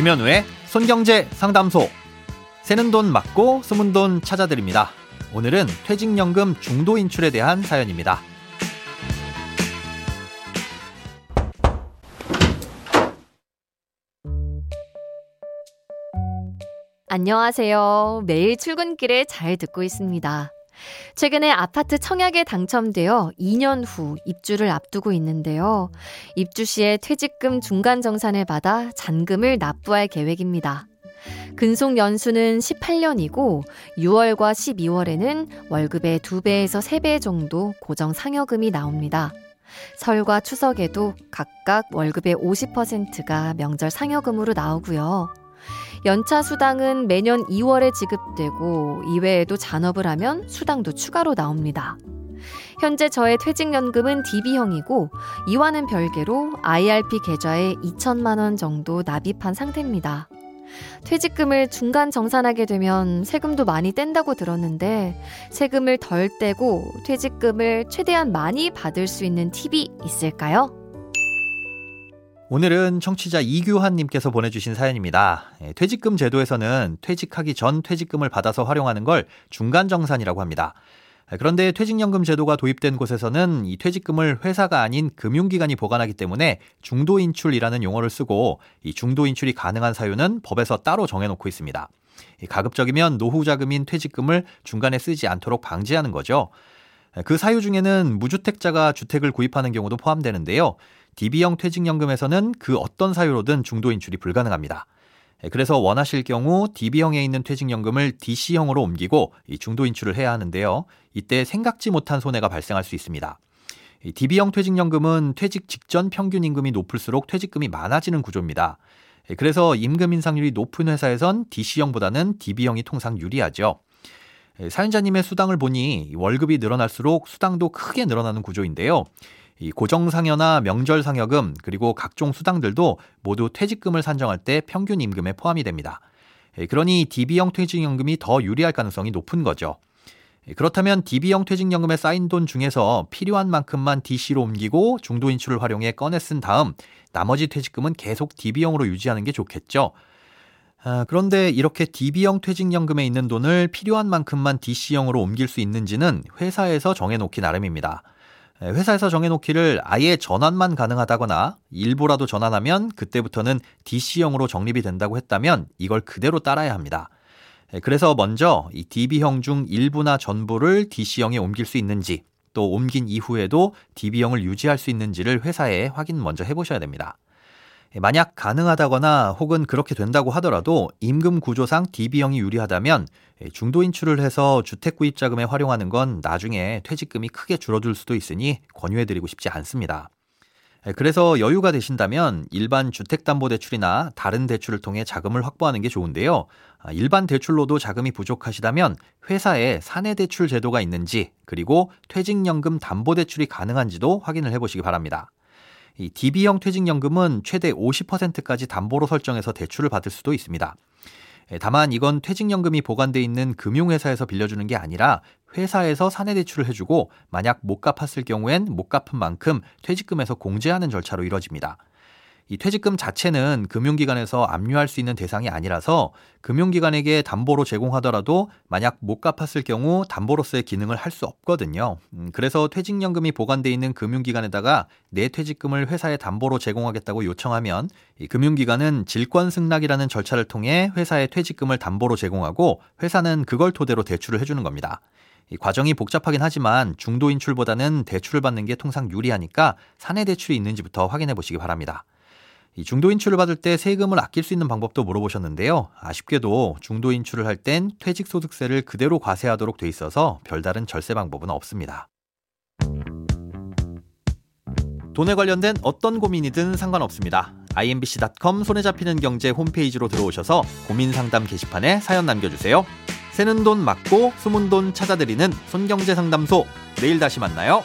김현우의 손경제 상담소. 새는 돈 맞고 숨은 돈 찾아드립니다. 오늘은 퇴직연금 중도 인출에 대한 사연입니다. 안녕하세요. 매일 출근길에 잘 듣고 있습니다. 최근에 아파트 청약에 당첨되어 2년 후 입주를 앞두고 있는데요. 입주 시에 퇴직금 중간 정산을 받아 잔금을 납부할 계획입니다. 근속 연수는 18년이고 6월과 12월에는 월급의 2배에서 3배 정도 고정 상여금이 나옵니다. 설과 추석에도 각각 월급의 50%가 명절 상여금으로 나오고요. 연차 수당은 매년 2월에 지급되고 이외에도 잔업을 하면 수당도 추가로 나옵니다. 현재 저의 퇴직연금은 DB형이고 이와는 별개로 IRP 계좌에 2천만 원 정도 납입한 상태입니다. 퇴직금을 중간 정산하게 되면 세금도 많이 뗀다고 들었는데 세금을 덜 떼고 퇴직금을 최대한 많이 받을 수 있는 팁이 있을까요? 오늘은 청취자 이규환님께서 보내주신 사연입니다. 예, 퇴직금 제도에서는 퇴직하기 전 퇴직금을 받아서 활용하는 걸 중간정산이라고 합니다. 예, 그런데 퇴직연금 제도가 도입된 곳에서는 이 퇴직금을 회사가 아닌 금융기관이 보관하기 때문에 중도인출이라는 용어를 쓰고 이 중도인출이 가능한 사유는 법에서 따로 정해놓고 있습니다. 가급적이면 노후자금인 퇴직금을 중간에 쓰지 않도록 방지하는 거죠. 예, 그 사유 중에는 무주택자가 주택을 구입하는 경우도 포함되는데요. DB형 퇴직연금에서는 그 어떤 사유로든 중도 인출이 불가능합니다. 예, 그래서 원하실 경우 DB형에 있는 퇴직연금을 DC형으로 옮기고 중도 인출을 해야 하는데요. 이때 생각지 못한 손해가 발생할 수 있습니다. DB형 퇴직연금은 퇴직 직전 평균 임금이 높을수록 퇴직금이 많아지는 구조입니다. 예, 그래서 임금 인상률이 높은 회사에선 DC형보다는 DB형이 통상 유리하죠. 예, 사연자님의 수당을 보니 월급이 늘어날수록 수당도 크게 늘어나는 구조인데요. 이 고정상여나 명절상여금 그리고 각종 수당들도 모두 퇴직금을 산정할 때 평균 임금에 포함이 됩니다. 예, 그러니 DB형 퇴직연금이 더 유리할 가능성이 높은 거죠. 예, 그렇다면 DB형 퇴직연금에 쌓인 돈 중에서 필요한 만큼만 DC로 옮기고 중도 인출을 활용해 꺼내 쓴 다음 나머지 퇴직금은 계속 DB형으로 유지하는 게 좋겠죠. 아, 그런데 이렇게 DB형 퇴직연금에 있는 돈을 필요한 만큼만 DC형으로 옮길 수 있는지는 회사에서 정해놓기 나름입니다. 예, 회사에서 정해놓기를 아예 전환만 가능하다거나 일부라도 전환하면 그때부터는 DC형으로 적립이 된다고 했다면 이걸 그대로 따라야 합니다. 예, 그래서 먼저 이 DB형 중 일부나 전부를 DC형에 옮길 수 있는지 또 옮긴 이후에도 DB형을 유지할 수 있는지를 회사에 확인 먼저 해보셔야 됩니다. 예, 만약 가능하다거나 혹은 그렇게 된다고 하더라도 임금 구조상 DB형이 유리하다면 예, 중도 인출을 해서 주택 구입 자금에 활용하는 건 나중에 퇴직금이 크게 줄어들 수도 있으니 권유해 드리고 싶지 않습니다. 예, 그래서 여유가 되신다면 일반 주택담보대출이나 다른 대출을 통해 자금을 확보하는 게 좋은데요. 아, 일반 대출로도 자금이 부족하시다면 회사에 사내대출 제도가 있는지 그리고 퇴직연금 담보대출이 가능한지도 확인을 해보시기 바랍니다. 이 DB형 퇴직연금은 최대 50%까지 담보로 설정해서 대출을 받을 수도 있습니다. 예, 다만 이건 퇴직연금이 보관돼 있는 금융회사에서 빌려주는 게 아니라 회사에서 사내 대출을 해주고 만약 못 갚았을 경우엔 못 갚은 만큼 퇴직금에서 공제하는 절차로 이뤄집니다. 이 퇴직금 자체는 금융기관에서 압류할 수 있는 대상이 아니라서 금융기관에게 담보로 제공하더라도 만약 못 갚았을 경우 담보로서의 기능을 할 수 없거든요. 음, 그래서 퇴직연금이 보관돼 있는 금융기관에다가 내 퇴직금을 회사에 담보로 제공하겠다고 요청하면 이 금융기관은 질권 승낙이라는 절차를 통해 회사에 퇴직금을 담보로 제공하고 회사는 그걸 토대로 대출을 해주는 겁니다. 이 과정이 복잡하긴 하지만 중도 인출보다는 대출을 받는 게 통상 유리하니까 사내 대출이 있는지부터 확인해 보시기 바랍니다. 이 중도 인출을 받을 때 세금을 아낄 수 있는 방법도 물어보셨는데요. 아쉽게도 중도 인출을 할 땐 퇴직소득세를 그대로 과세하도록 돼 있어서 별다른 절세 방법은 없습니다. 돈에 관련된 어떤 고민이든 상관없습니다. imbc.com 손에 잡히는 경제 홈페이지로 들어오셔서 고민 상담 게시판에 사연 남겨주세요. 새는 돈 맞고 숨은 돈 찾아드리는 손경제 상담소. 내일 다시 만나요.